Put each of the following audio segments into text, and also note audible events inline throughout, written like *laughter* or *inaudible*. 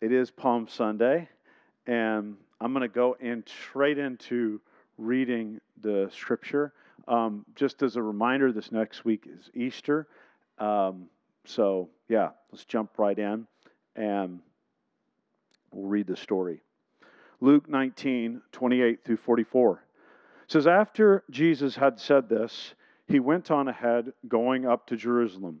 it is Palm Sunday, and I'm going to go in straight into reading the scripture. Um, just as a reminder, this next week is Easter. Um, so, yeah, let's jump right in and we'll read the story. Luke 19, 28 through 44 says, After Jesus had said this, he went on ahead, going up to Jerusalem.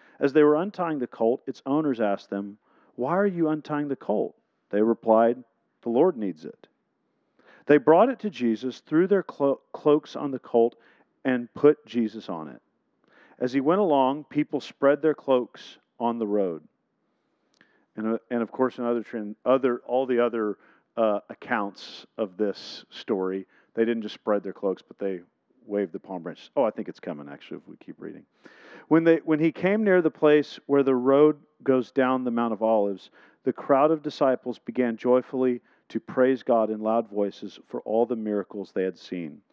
As they were untying the colt, its owners asked them, Why are you untying the colt? They replied, The Lord needs it. They brought it to Jesus, threw their clo- cloaks on the colt, and put Jesus on it. As he went along, people spread their cloaks on the road. And, uh, and of course, in other, other all the other uh, accounts of this story, they didn't just spread their cloaks, but they waved the palm branch. Oh, I think it's coming, actually, if we keep reading. When, they, when he came near the place where the road goes down the Mount of Olives, the crowd of disciples began joyfully to praise God in loud voices for all the miracles they had seen.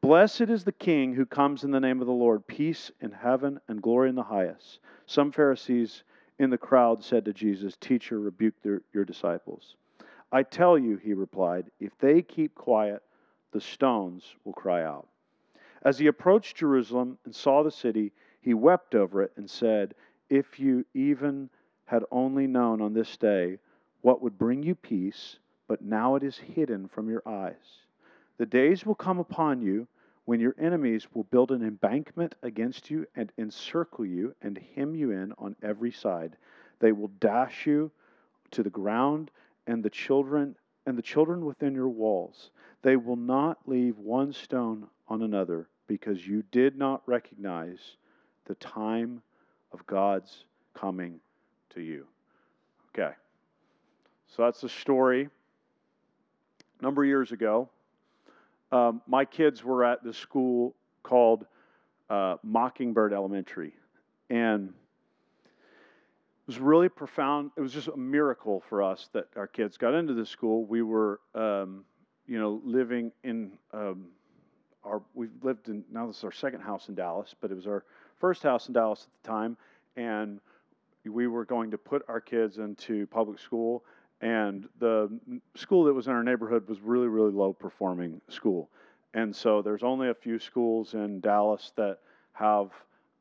Blessed is the King who comes in the name of the Lord, peace in heaven and glory in the highest. Some Pharisees in the crowd said to Jesus, Teacher, rebuke their, your disciples. I tell you, he replied, if they keep quiet, the stones will cry out. As he approached Jerusalem and saw the city, he wept over it and said, If you even had only known on this day what would bring you peace, but now it is hidden from your eyes. The days will come upon you when your enemies will build an embankment against you and encircle you and hem you in on every side. They will dash you to the ground and the children and the children within your walls. They will not leave one stone on another because you did not recognize the time of God's coming to you. Okay. So that's the story. A number of years ago, um, my kids were at the school called uh, Mockingbird Elementary. And it was really profound. It was just a miracle for us that our kids got into this school. We were, um, you know, living in um, our, we've lived in, now this is our second house in Dallas, but it was our first house in Dallas at the time, and we were going to put our kids into public school, and the school that was in our neighborhood was really, really low performing school. And so there's only a few schools in Dallas that have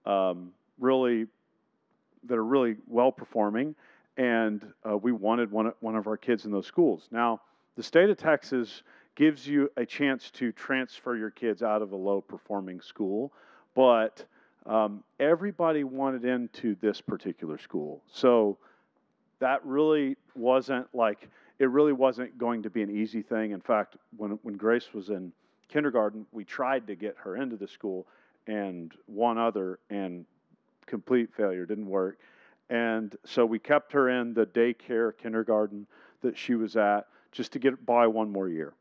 um, really, that are really well performing, and uh, we wanted one, one of our kids in those schools. Now, the state of Texas gives you a chance to transfer your kids out of a low performing school, but um, everybody wanted into this particular school. So that really wasn't like, it really wasn't going to be an easy thing. In fact, when, when Grace was in kindergarten, we tried to get her into the school and one other, and complete failure, didn't work. And so we kept her in the daycare kindergarten that she was at just to get it by one more year.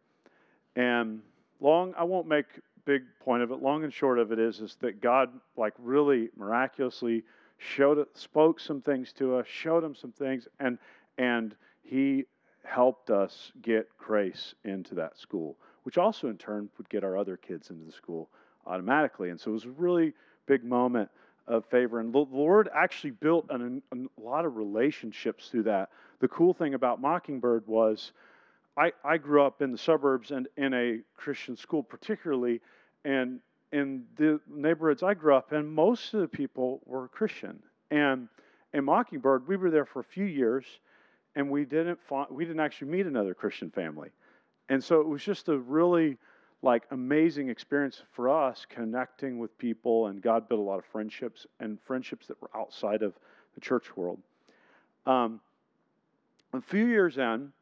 And long, I won't make big point of it. Long and short of it is, is that God, like, really miraculously showed, spoke some things to us, showed him some things, and and He helped us get Grace into that school, which also in turn would get our other kids into the school automatically. And so it was a really big moment of favor. And the Lord actually built an, a lot of relationships through that. The cool thing about Mockingbird was I, I grew up in the suburbs and in a Christian school, particularly, and in the neighborhoods I grew up in, most of the people were Christian. And in Mockingbird, we were there for a few years, and we didn't find, we didn't actually meet another Christian family. And so it was just a really like amazing experience for us connecting with people, and God built a lot of friendships and friendships that were outside of the church world. Um, a few years in,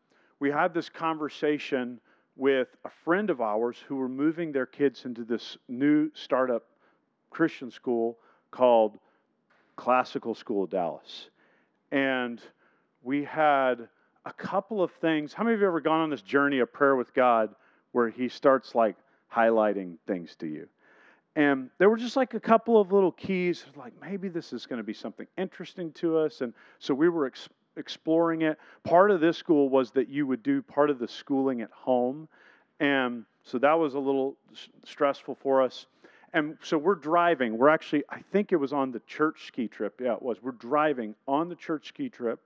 we had this conversation with a friend of ours who were moving their kids into this new startup Christian school called Classical School of Dallas. And we had a couple of things. How many of you have ever gone on this journey of prayer with God where He starts like highlighting things to you? And there were just like a couple of little keys, like maybe this is going to be something interesting to us. And so we were exploring it. Part of this school was that you would do part of the schooling at home. And so that was a little stressful for us. And so we're driving. We're actually, I think it was on the church ski trip. Yeah, it was. We're driving on the church ski trip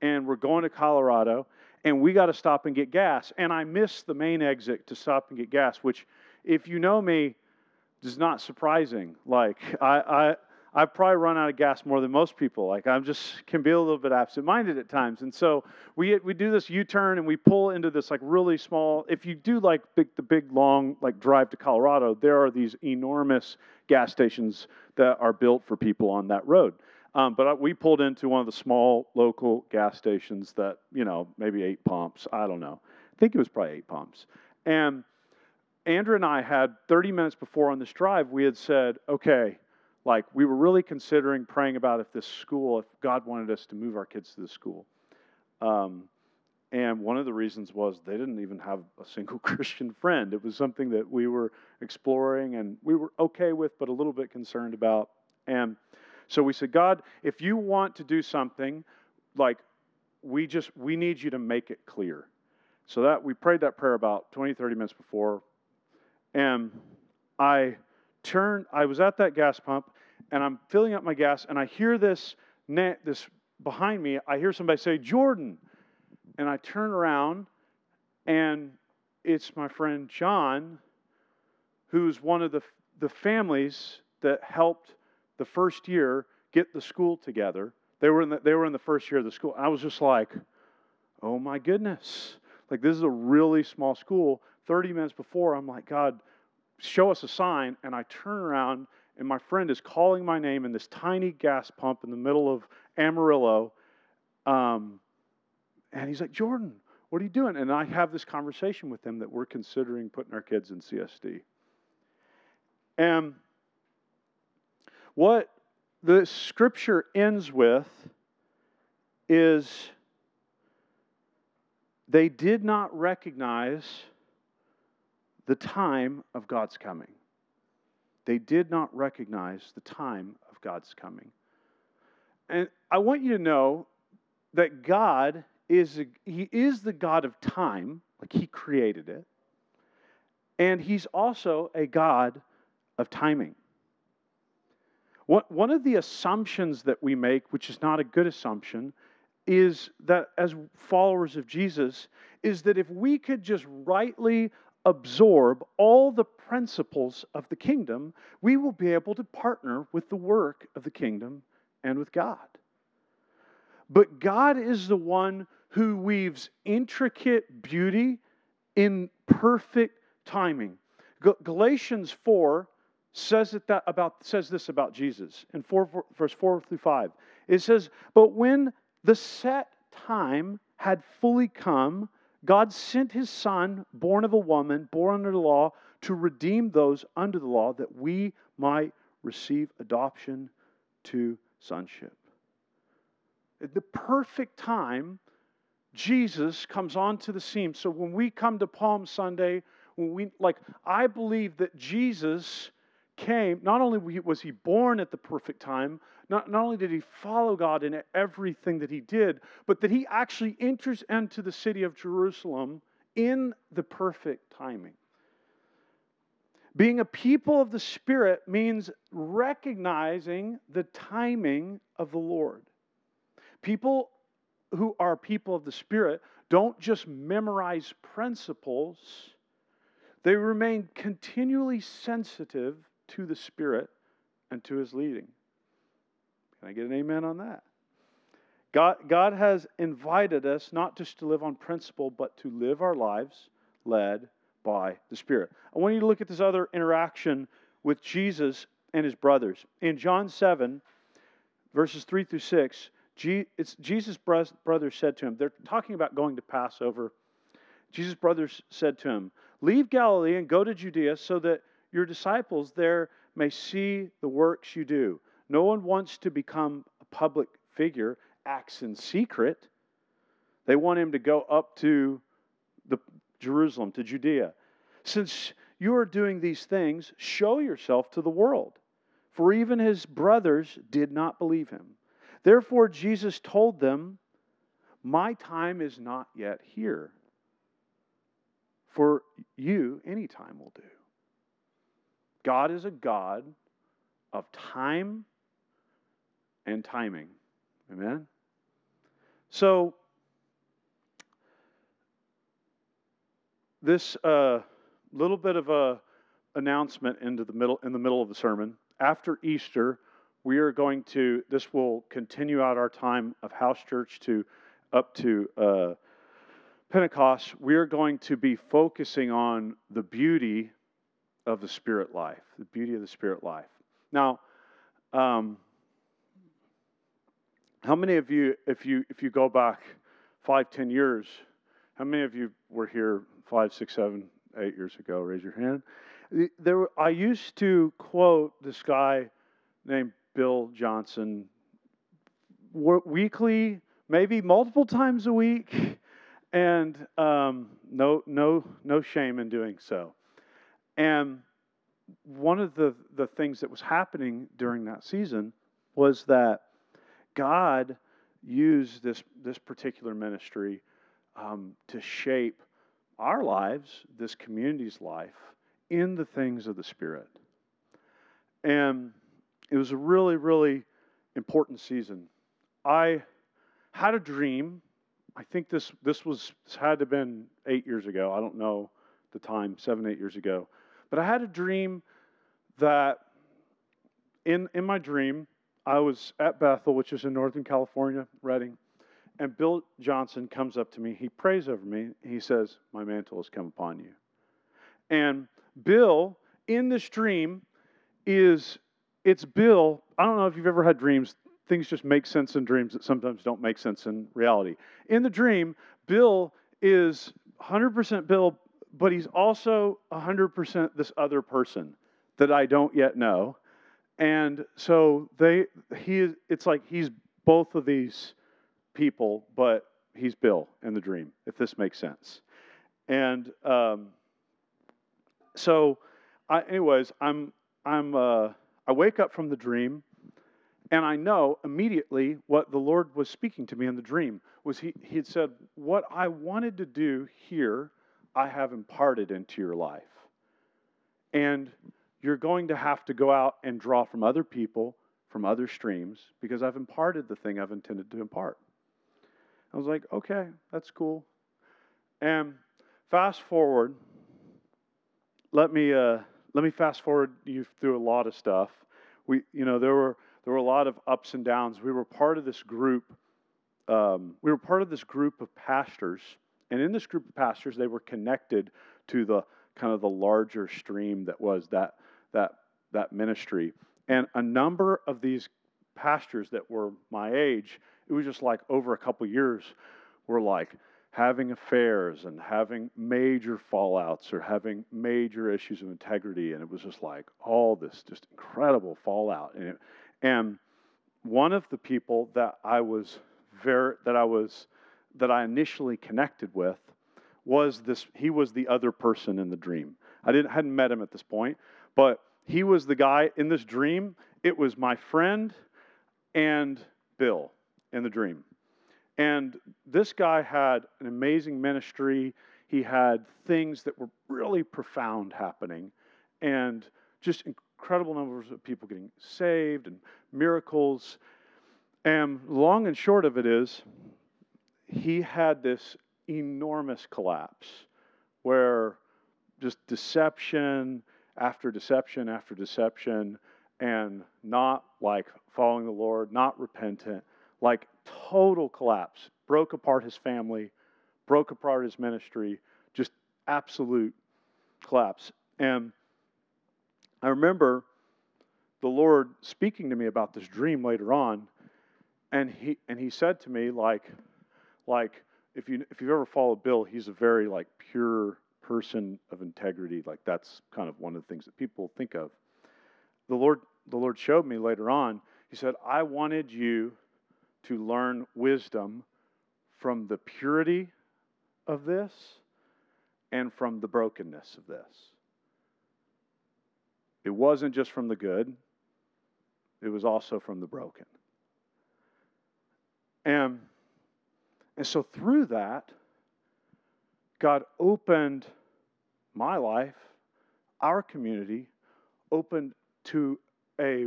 and we're going to Colorado and we got to stop and get gas. And I missed the main exit to stop and get gas, which, if you know me, is not surprising. Like I, I I probably run out of gas more than most people. Like I'm just can be a little bit absent-minded at times, and so we we do this U-turn and we pull into this like really small. If you do like big, the big long like drive to Colorado, there are these enormous gas stations that are built for people on that road. Um, but we pulled into one of the small local gas stations that you know maybe eight pumps. I don't know. I think it was probably eight pumps, and Andrew and I had 30 minutes before on this drive, we had said, okay, like we were really considering praying about if this school, if God wanted us to move our kids to the school. Um, and one of the reasons was they didn't even have a single *laughs* Christian friend. It was something that we were exploring and we were okay with, but a little bit concerned about. And so we said, God, if you want to do something, like we just, we need you to make it clear. So that we prayed that prayer about 20, 30 minutes before. And I turned, I was at that gas pump and I'm filling up my gas and I hear this, this behind me, I hear somebody say, Jordan. And I turn around and it's my friend John, who's one of the, the families that helped the first year get the school together. They were in the, they were in the first year of the school. I was just like, oh my goodness. Like, this is a really small school. 30 minutes before, I'm like, God, show us a sign. And I turn around, and my friend is calling my name in this tiny gas pump in the middle of Amarillo. Um, and he's like, Jordan, what are you doing? And I have this conversation with him that we're considering putting our kids in CSD. And what the scripture ends with is they did not recognize the time of God's coming. They did not recognize the time of God's coming. And I want you to know that God is a, he is the God of time, like he created it. And he's also a God of timing. One of the assumptions that we make, which is not a good assumption, is that as followers of Jesus, is that if we could just rightly absorb all the principles of the kingdom, we will be able to partner with the work of the kingdom and with God. But God is the one who weaves intricate beauty in perfect timing. Galatians 4 says it that about says this about Jesus in 4, 4, verse 4 through 5. It says, But when the set time had fully come, God sent his son, born of a woman, born under the law, to redeem those under the law that we might receive adoption to sonship. At the perfect time, Jesus comes onto the scene. So when we come to Palm Sunday, when we like, I believe that Jesus came, not only was he born at the perfect time, not, not only did he follow God in everything that he did, but that he actually enters into the city of Jerusalem in the perfect timing. Being a people of the Spirit means recognizing the timing of the Lord. People who are people of the Spirit don't just memorize principles, they remain continually sensitive to the Spirit and to His leading. Can I get an amen on that? God, God has invited us not just to live on principle, but to live our lives led by the Spirit. I want you to look at this other interaction with Jesus and his brothers. In John 7, verses 3 through 6, it's Jesus' brothers said to him, they're talking about going to Passover. Jesus' brothers said to him, Leave Galilee and go to Judea so that your disciples there may see the works you do. No one wants to become a public figure, acts in secret. They want him to go up to the Jerusalem, to Judea. Since you are doing these things, show yourself to the world. For even his brothers did not believe him. Therefore, Jesus told them, My time is not yet here. For you, any time will do. God is a God of time and timing. Amen? So, this uh, little bit of a announcement into the middle in the middle of the sermon. After Easter, we are going to. This will continue out our time of house church to up to uh, Pentecost. We are going to be focusing on the beauty of the spirit life, the beauty of the spirit life. Now, um, how many of you, if you if you go back five, ten years, how many of you were here five, six, seven, eight years ago? Raise your hand. There, I used to quote this guy named Bill Johnson weekly, maybe multiple times a week, and um, no, no, no shame in doing so. And one of the, the things that was happening during that season was that God used this, this particular ministry um, to shape our lives, this community's life, in the things of the Spirit. And it was a really, really important season. I had a dream. I think this this was this had to have been eight years ago. I don't know the time, seven, eight years ago. But I had a dream that in in my dream, I was at Bethel, which is in Northern California, Redding, and Bill Johnson comes up to me. He prays over me. He says, My mantle has come upon you. And Bill, in this dream, is it's Bill. I don't know if you've ever had dreams. Things just make sense in dreams that sometimes don't make sense in reality. In the dream, Bill is 100% Bill, but he's also 100% this other person that I don't yet know. And so they he it's like he's both of these people, but he's Bill in the dream, if this makes sense. And um, so, I, anyways, I'm I'm uh, I wake up from the dream, and I know immediately what the Lord was speaking to me in the dream was he he had said what I wanted to do here, I have imparted into your life, and you're going to have to go out and draw from other people, from other streams, because I've imparted the thing I've intended to impart. I was like, okay, that's cool. And fast forward, let me uh, let me fast forward you through a lot of stuff. We, you know, there were there were a lot of ups and downs. We were part of this group. Um, we were part of this group of pastors, and in this group of pastors, they were connected to the kind of the larger stream that was that that that ministry. And a number of these pastors that were my age it was just like over a couple years, we're like having affairs and having major fallouts or having major issues of integrity. And it was just like all this just incredible fallout. And, it, and one of the people that I was very, that I was, that I initially connected with was this, he was the other person in the dream. I didn't, hadn't met him at this point, but he was the guy in this dream. It was my friend and Bill in the dream. And this guy had an amazing ministry. He had things that were really profound happening and just incredible numbers of people getting saved and miracles. And long and short of it is, he had this enormous collapse where just deception after deception after deception and not like following the Lord, not repentant, like total collapse, broke apart his family, broke apart his ministry, just absolute collapse. And I remember the Lord speaking to me about this dream later on, and he and he said to me like, like if you if you've ever followed Bill, he's a very like pure person of integrity. Like that's kind of one of the things that people think of. The Lord the Lord showed me later on. He said, I wanted you to learn wisdom from the purity of this and from the brokenness of this. It wasn't just from the good, it was also from the broken. And, and so through that, God opened my life, our community, opened to a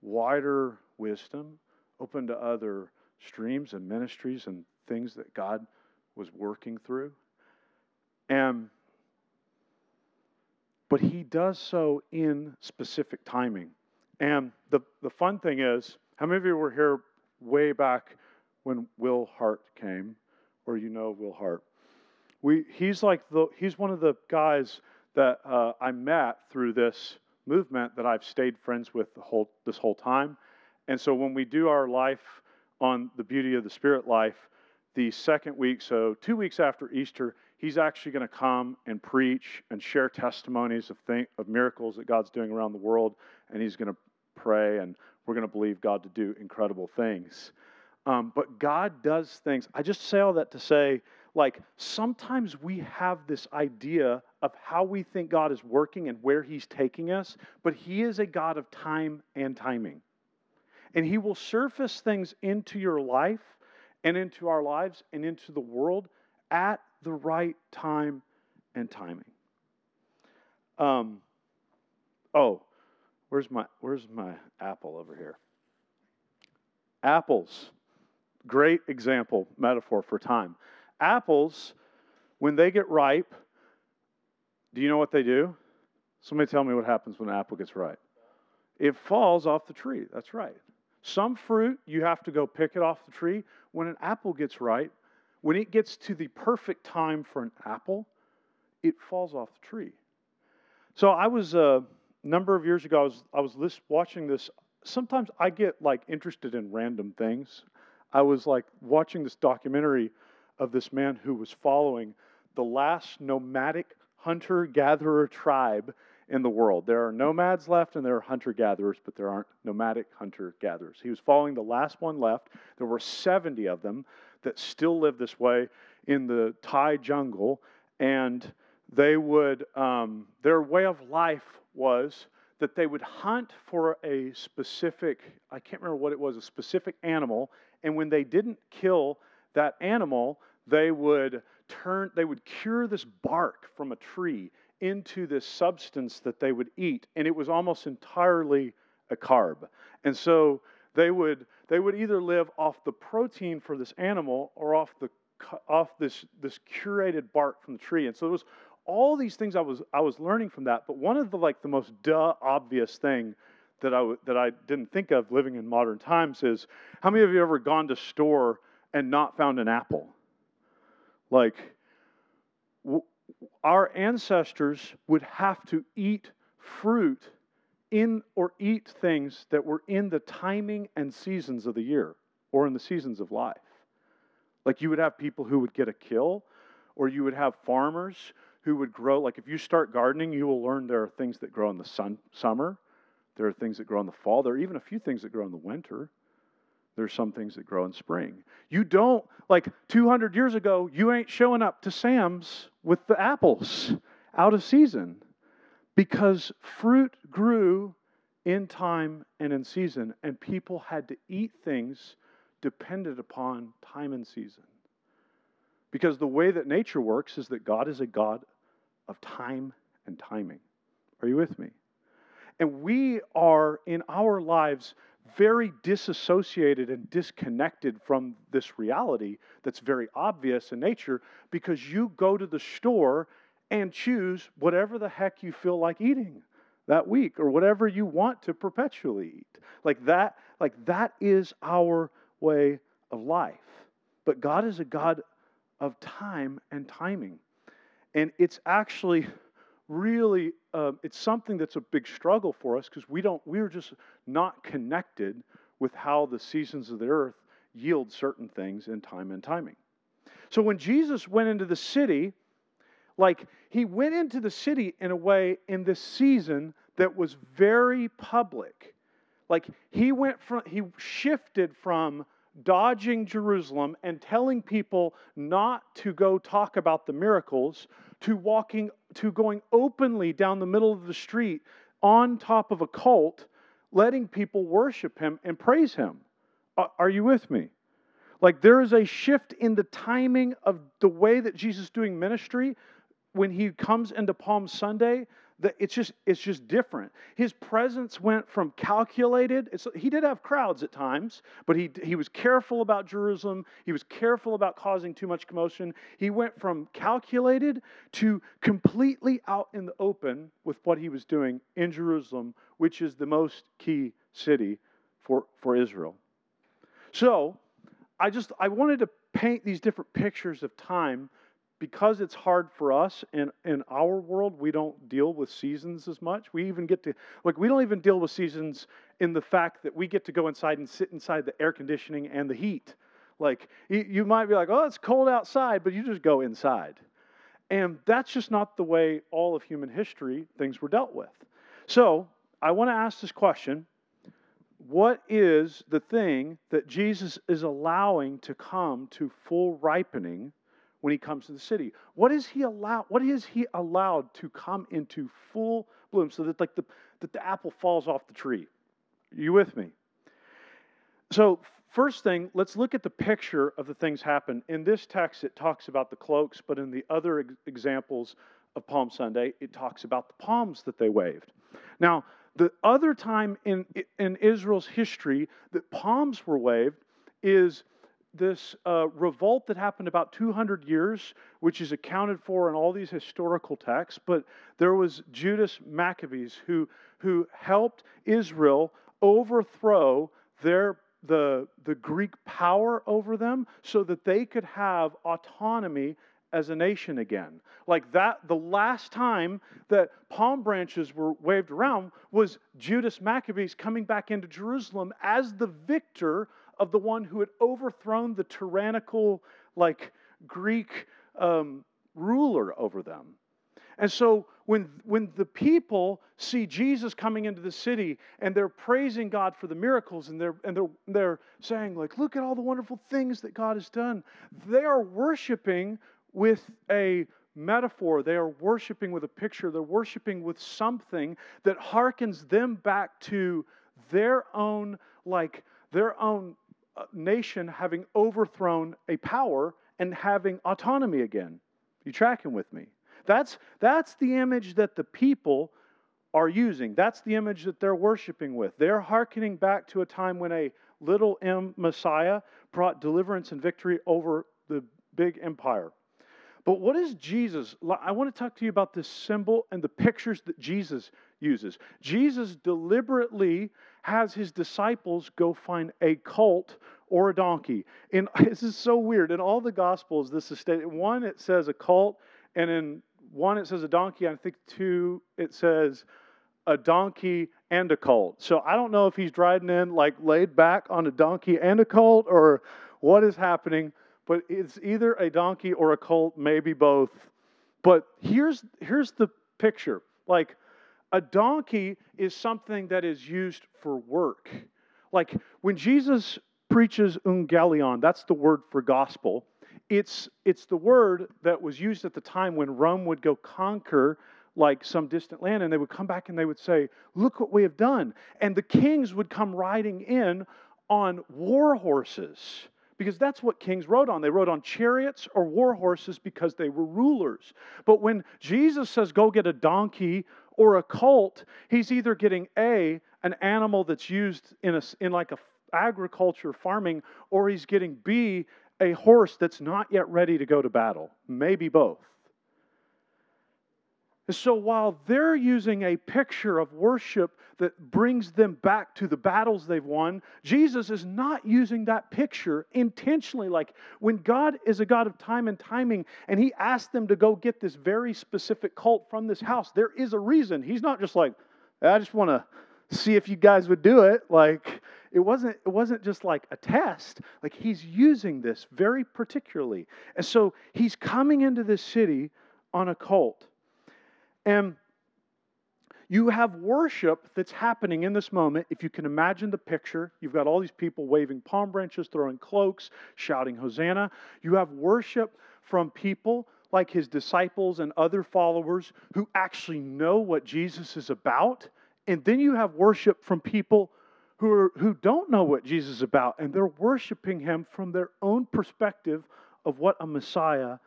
wider wisdom, open to other streams and ministries and things that God was working through. And but he does so in specific timing. And the, the fun thing is, how many of you were here way back when Will Hart came, or you know Will Hart? We, he's like the, he's one of the guys that uh, I met through this movement that I've stayed friends with the whole, this whole time. And so when we do our life on the beauty of the spirit life, the second week, so two weeks after Easter, he's actually going to come and preach and share testimonies of, th- of miracles that God's doing around the world. And he's going to pray, and we're going to believe God to do incredible things. Um, but God does things. I just say all that to say, like, sometimes we have this idea of how we think God is working and where He's taking us, but He is a God of time and timing. And He will surface things into your life and into our lives and into the world at the right time and timing. Um, oh, where's my where's my apple over here? Apples, great example metaphor for time. Apples, when they get ripe, do you know what they do? Somebody tell me what happens when an apple gets ripe. It falls off the tree. That's right. Some fruit, you have to go pick it off the tree. When an apple gets ripe, when it gets to the perfect time for an apple, it falls off the tree. So I was uh, a number of years ago. I was I was list, watching this. Sometimes I get like interested in random things. I was like watching this documentary of this man who was following the last nomadic hunter gatherer tribe in the world. There are nomads left and there are hunter gatherers, but there aren't nomadic hunter gatherers. He was following the last one left. There were 70 of them that still live this way in the Thai jungle, and they would, um, their way of life was that they would hunt for a specific, I can't remember what it was, a specific animal, and when they didn't kill that animal, they would turn, they would cure this bark from a tree into this substance that they would eat, and it was almost entirely a carb. And so they would they would either live off the protein for this animal or off the off this this curated bark from the tree. And so it was all these things I was I was learning from that. But one of the like the most duh obvious thing that I that I didn't think of living in modern times is how many of you ever gone to store and not found an apple? Like our ancestors would have to eat fruit in or eat things that were in the timing and seasons of the year or in the seasons of life. Like you would have people who would get a kill, or you would have farmers who would grow. Like if you start gardening, you will learn there are things that grow in the sun, summer, there are things that grow in the fall, there are even a few things that grow in the winter. There's some things that grow in spring. You don't, like 200 years ago, you ain't showing up to Sam's with the apples out of season because fruit grew in time and in season, and people had to eat things dependent upon time and season. Because the way that nature works is that God is a God of time and timing. Are you with me? And we are in our lives very disassociated and disconnected from this reality that's very obvious in nature because you go to the store and choose whatever the heck you feel like eating that week or whatever you want to perpetually eat. Like that like that is our way of life. But God is a God of time and timing. And it's actually really uh, it's something that's a big struggle for us because we don't we're just not connected with how the seasons of the earth yield certain things in time and timing. So when jesus went into the city like he went into the city in a way in this season that was very public. Like he went from he shifted from dodging Jerusalem and telling people not to go talk about the miracles to walking to going openly down the middle of the street on top of a cult, letting people worship him and praise him. Uh, are you with me? Like there is a shift in the timing of the way that Jesus is doing ministry when he comes into Palm Sunday it's just it's just different. His presence went from calculated. he did have crowds at times, but he he was careful about Jerusalem. He was careful about causing too much commotion. He went from calculated to completely out in the open with what he was doing in Jerusalem, which is the most key city for for Israel. So, I just I wanted to paint these different pictures of time because it's hard for us in, in our world, we don't deal with seasons as much. We even get to, like, we don't even deal with seasons in the fact that we get to go inside and sit inside the air conditioning and the heat. Like, you might be like, oh, it's cold outside, but you just go inside. And that's just not the way all of human history things were dealt with. So, I want to ask this question What is the thing that Jesus is allowing to come to full ripening? When he comes to the city. What is he allowed? What is he allowed to come into full bloom so that like the that the apple falls off the tree? Are you with me? So first thing, let's look at the picture of the things happen. In this text, it talks about the cloaks, but in the other ex- examples of Palm Sunday, it talks about the palms that they waved. Now, the other time in in Israel's history that palms were waved is this uh, revolt that happened about 200 years, which is accounted for in all these historical texts, but there was Judas Maccabees who, who helped Israel overthrow their, the, the Greek power over them so that they could have autonomy as a nation again. Like that, the last time that palm branches were waved around was Judas Maccabees coming back into Jerusalem as the victor of the one who had overthrown the tyrannical, like Greek um, ruler over them. And so when, when the people see Jesus coming into the city and they're praising God for the miracles and they're, and they're, they're saying, like, look at all the wonderful things that God has done, they are worshiping with a metaphor. They are worshiping with a picture. They're worshiping with something that harkens them back to their own, like, their own nation having overthrown a power and having autonomy again. You tracking with me? That's, that's the image that the people are using. That's the image that they're worshiping with. They're hearkening back to a time when a little m Messiah brought deliverance and victory over the big empire. But what is Jesus? I want to talk to you about this symbol and the pictures that Jesus uses. Jesus deliberately has his disciples go find a colt or a donkey. And *laughs* this is so weird. In all the Gospels, this is stated. One, it says a colt, and in one, it says a donkey. I think two, it says a donkey and a colt. So I don't know if he's riding in like laid back on a donkey and a colt or what is happening, but it's either a donkey or a colt, maybe both. But here's here's the picture. Like a donkey is something that is used for work. Like when Jesus preaches euangelion, that's the word for gospel. It's, it's the word that was used at the time when Rome would go conquer like some distant land and they would come back and they would say, Look what we have done. And the kings would come riding in on war horses because that's what kings rode on. They rode on chariots or war horses because they were rulers. But when Jesus says, Go get a donkey or a colt, he's either getting A, an animal that's used in, a, in like a agriculture farming, or he's getting B, a horse that's not yet ready to go to battle. Maybe both. So while they're using a picture of worship that brings them back to the battles they've won, Jesus is not using that picture intentionally. Like when God is a God of time and timing, and He asked them to go get this very specific cult from this house, there is a reason. He's not just like, I just want to see if you guys would do it. Like it wasn't it wasn't just like a test. Like he's using this very particularly. And so he's coming into this city on a cult. And you have worship that's happening in this moment. If you can imagine the picture, you've got all these people waving palm branches, throwing cloaks, shouting Hosanna. You have worship from people like his disciples and other followers who actually know what Jesus is about. And then you have worship from people who, are, who don't know what Jesus is about, and they're worshiping him from their own perspective of what a Messiah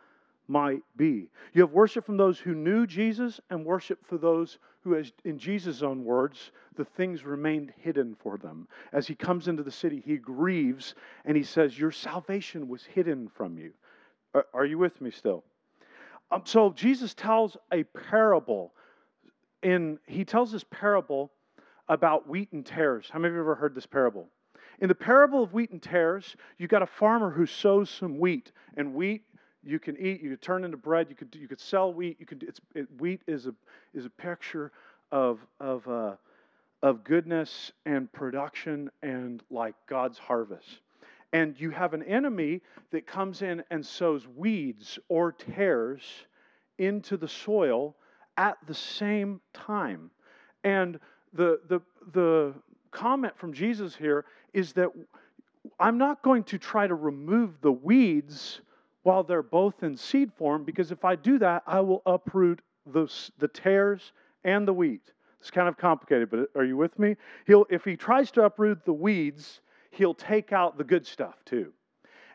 might be. You have worship from those who knew Jesus and worship for those who, as in Jesus' own words, the things remained hidden for them. As he comes into the city, he grieves and he says, Your salvation was hidden from you. Are, are you with me still? Um, so Jesus tells a parable. In he tells this parable about wheat and tares. How many of you ever heard this parable? In the parable of wheat and tares, you got a farmer who sows some wheat, and wheat you can eat, you could turn into bread, you could, you could sell wheat. You could, it's, it, wheat is a, is a picture of, of, uh, of goodness and production and like God's harvest. And you have an enemy that comes in and sows weeds or tares into the soil at the same time. And the, the, the comment from Jesus here is that I'm not going to try to remove the weeds while they're both in seed form, because if I do that, I will uproot the, the tares and the wheat. It's kind of complicated, but are you with me? He'll, if he tries to uproot the weeds, he'll take out the good stuff too.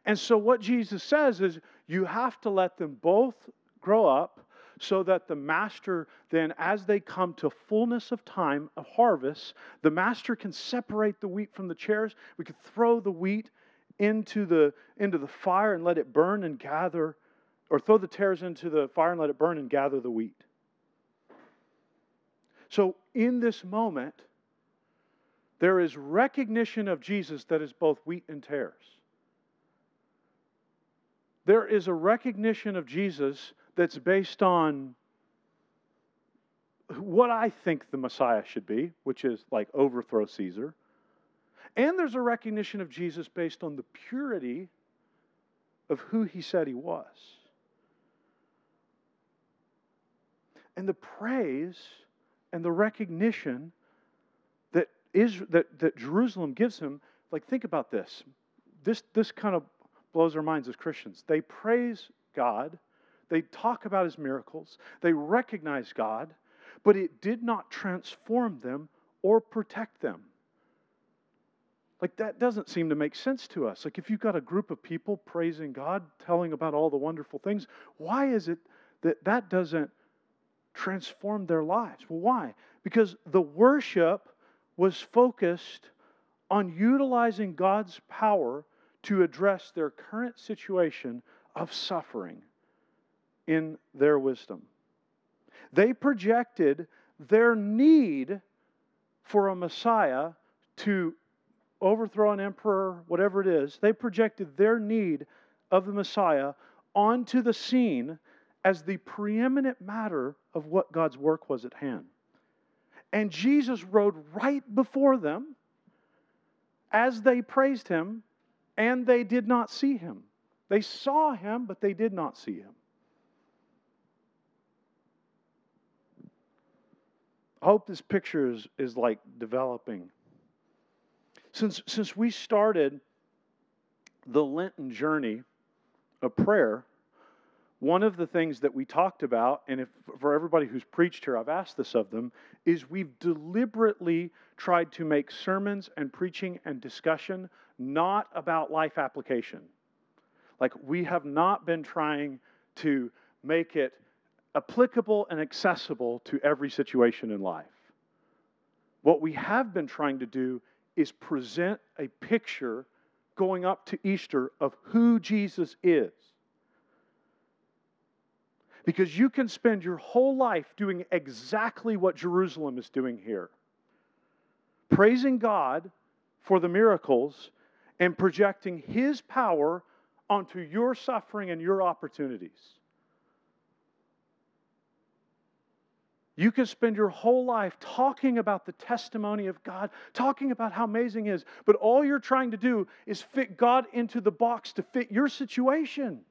And so, what Jesus says is, you have to let them both grow up so that the master then, as they come to fullness of time of harvest, the master can separate the wheat from the chairs. We could throw the wheat into the, into the fire and let it burn and gather, or throw the tares into the fire and let it burn and gather the wheat. So, in this moment, there is recognition of Jesus that is both wheat and tares. There is a recognition of Jesus that's based on what I think the Messiah should be, which is like overthrow Caesar. And there's a recognition of Jesus based on the purity of who he said he was. And the praise and the recognition that, is, that, that Jerusalem gives him, like, think about this. This, this kind of blows our minds as Christians. They praise God, they talk about his miracles, they recognize God, but it did not transform them or protect them. Like, that doesn't seem to make sense to us. Like, if you've got a group of people praising God, telling about all the wonderful things, why is it that that doesn't transform their lives? Well, why? Because the worship was focused on utilizing God's power to address their current situation of suffering in their wisdom. They projected their need for a Messiah to overthrow an emperor, whatever it is, they projected their need of the Messiah onto the scene as the preeminent matter of what God's work was at hand. And Jesus rode right before them as they praised him, and they did not see him. They saw him, but they did not see him. I hope this picture is, is like developing since, since we started the Lenten journey of prayer, one of the things that we talked about, and if, for everybody who's preached here, I've asked this of them, is we've deliberately tried to make sermons and preaching and discussion not about life application. Like, we have not been trying to make it applicable and accessible to every situation in life. What we have been trying to do is present a picture going up to Easter of who Jesus is. Because you can spend your whole life doing exactly what Jerusalem is doing here praising God for the miracles and projecting His power onto your suffering and your opportunities. You can spend your whole life talking about the testimony of God, talking about how amazing it is, is, but all you're trying to do is fit God into the box to fit your situation.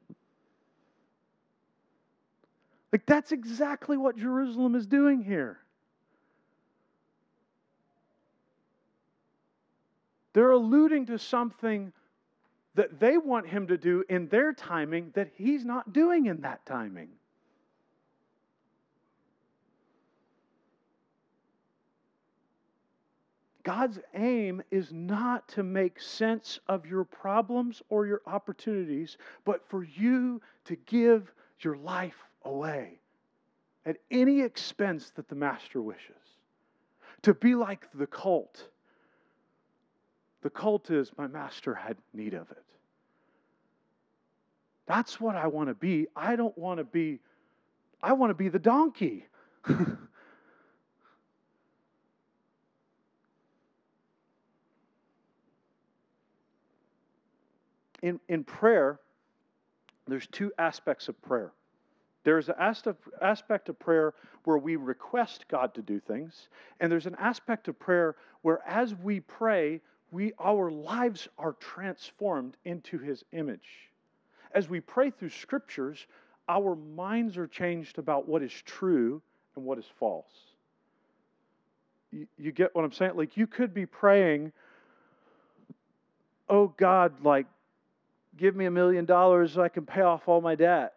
Like, that's exactly what Jerusalem is doing here. They're alluding to something that they want him to do in their timing that he's not doing in that timing. God's aim is not to make sense of your problems or your opportunities, but for you to give your life away at any expense that the Master wishes. To be like the cult. The cult is, my Master had need of it. That's what I want to be. I don't want to be, I want to be the donkey. *laughs* in, in prayer, there's two aspects of prayer. There's an aspect of prayer where we request God to do things, and there's an aspect of prayer where as we pray, we, our lives are transformed into His image. As we pray through scriptures, our minds are changed about what is true and what is false. You, you get what I'm saying? Like, you could be praying, oh God, like, give me a million dollars so I can pay off all my debt.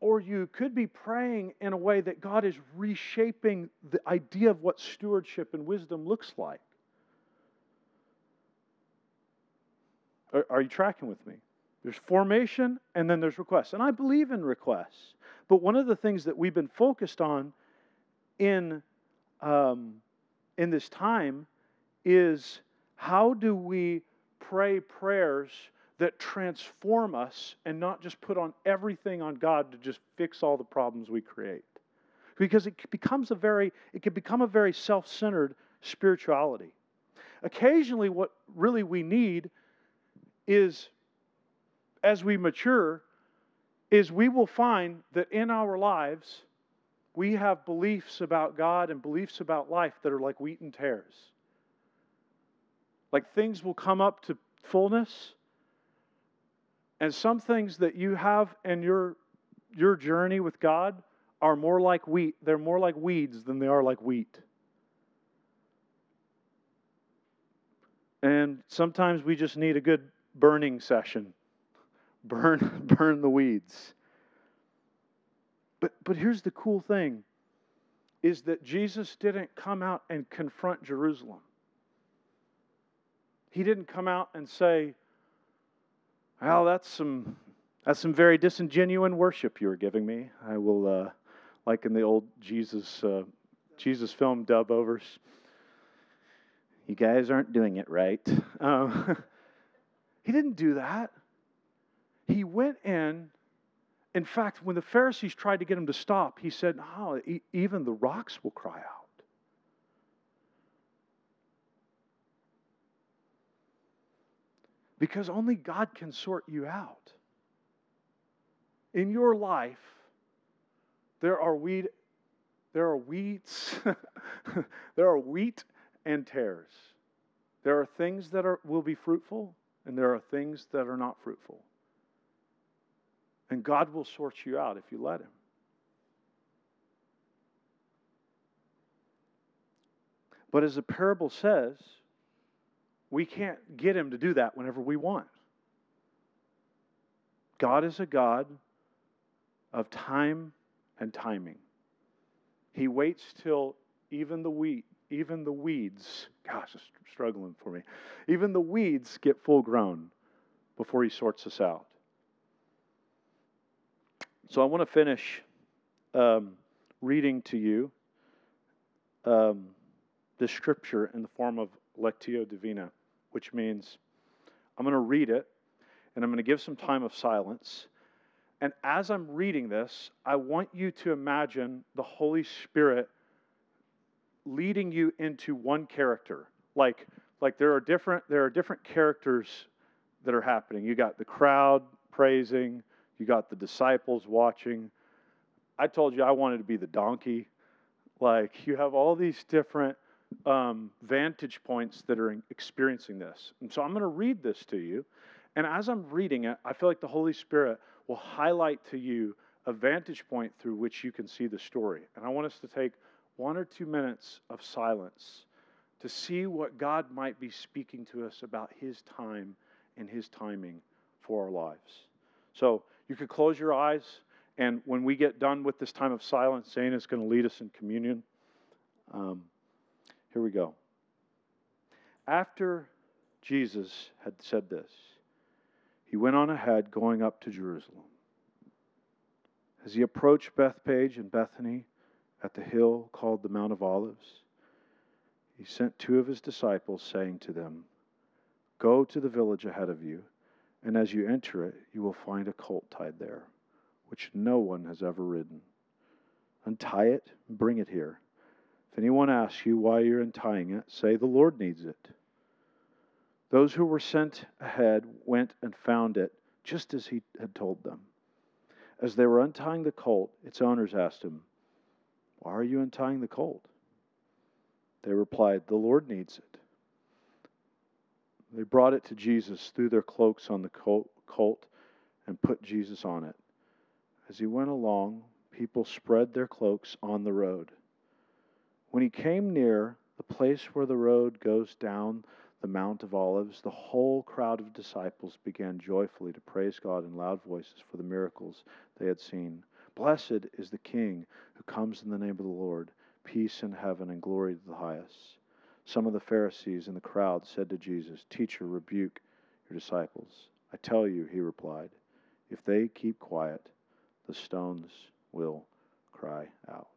Or you could be praying in a way that God is reshaping the idea of what stewardship and wisdom looks like. Are, are you tracking with me? There's formation and then there's requests. And I believe in requests. But one of the things that we've been focused on in, um, in this time is how do we pray prayers that transform us and not just put on everything on God to just fix all the problems we create. Because it becomes a very, it can become a very self-centered spirituality. Occasionally, what really we need is, as we mature, is we will find that in our lives, we have beliefs about God and beliefs about life that are like wheat and tares. Like things will come up to fullness, and some things that you have in your, your journey with God are more like wheat. They're more like weeds than they are like wheat. And sometimes we just need a good burning session. *laughs* Burn, *laughs* burn the weeds. But, but here's the cool thing is that Jesus didn't come out and confront Jerusalem. He didn't come out and say, well, that's some that's some very disingenuous worship you are giving me. I will, uh, like in the old Jesus uh, Jesus film dub overs. You guys aren't doing it right. Um, *laughs* he didn't do that. He went in. In fact, when the Pharisees tried to get him to stop, he said, "Oh, even the rocks will cry out." Because only God can sort you out. In your life, there are weed, there are weeds, *laughs* there are wheat and tares. There are things that are, will be fruitful, and there are things that are not fruitful. And God will sort you out if you let Him. But as the parable says, we can't get him to do that whenever we want. God is a God of time and timing. He waits till even the wheat, even the weeds, gosh, it's struggling for me. Even the weeds get full grown before he sorts us out. So I want to finish um, reading to you um, the scripture in the form of Lectio Divina which means I'm going to read it and I'm going to give some time of silence. And as I'm reading this, I want you to imagine the Holy Spirit leading you into one character. Like, like there are different there are different characters that are happening. You got the crowd praising, you got the disciples watching. I told you I wanted to be the donkey. Like you have all these different um, vantage points that are experiencing this. And so I'm going to read this to you. And as I'm reading it, I feel like the Holy Spirit will highlight to you a vantage point through which you can see the story. And I want us to take one or two minutes of silence to see what God might be speaking to us about His time and His timing for our lives. So you could close your eyes, and when we get done with this time of silence, Zane is going to lead us in communion. Um, here we go. After Jesus had said this, he went on ahead, going up to Jerusalem. As he approached Bethphage and Bethany at the hill called the Mount of Olives, he sent two of his disciples, saying to them, Go to the village ahead of you, and as you enter it, you will find a colt tied there, which no one has ever ridden. Untie it and bring it here. If anyone asks you why you're untying it, say, The Lord needs it. Those who were sent ahead went and found it just as he had told them. As they were untying the colt, its owners asked him, Why are you untying the colt? They replied, The Lord needs it. They brought it to Jesus, threw their cloaks on the colt, and put Jesus on it. As he went along, people spread their cloaks on the road. When he came near the place where the road goes down the Mount of Olives, the whole crowd of disciples began joyfully to praise God in loud voices for the miracles they had seen. Blessed is the King who comes in the name of the Lord, peace in heaven and glory to the highest. Some of the Pharisees in the crowd said to Jesus, Teacher, rebuke your disciples. I tell you, he replied, if they keep quiet, the stones will cry out.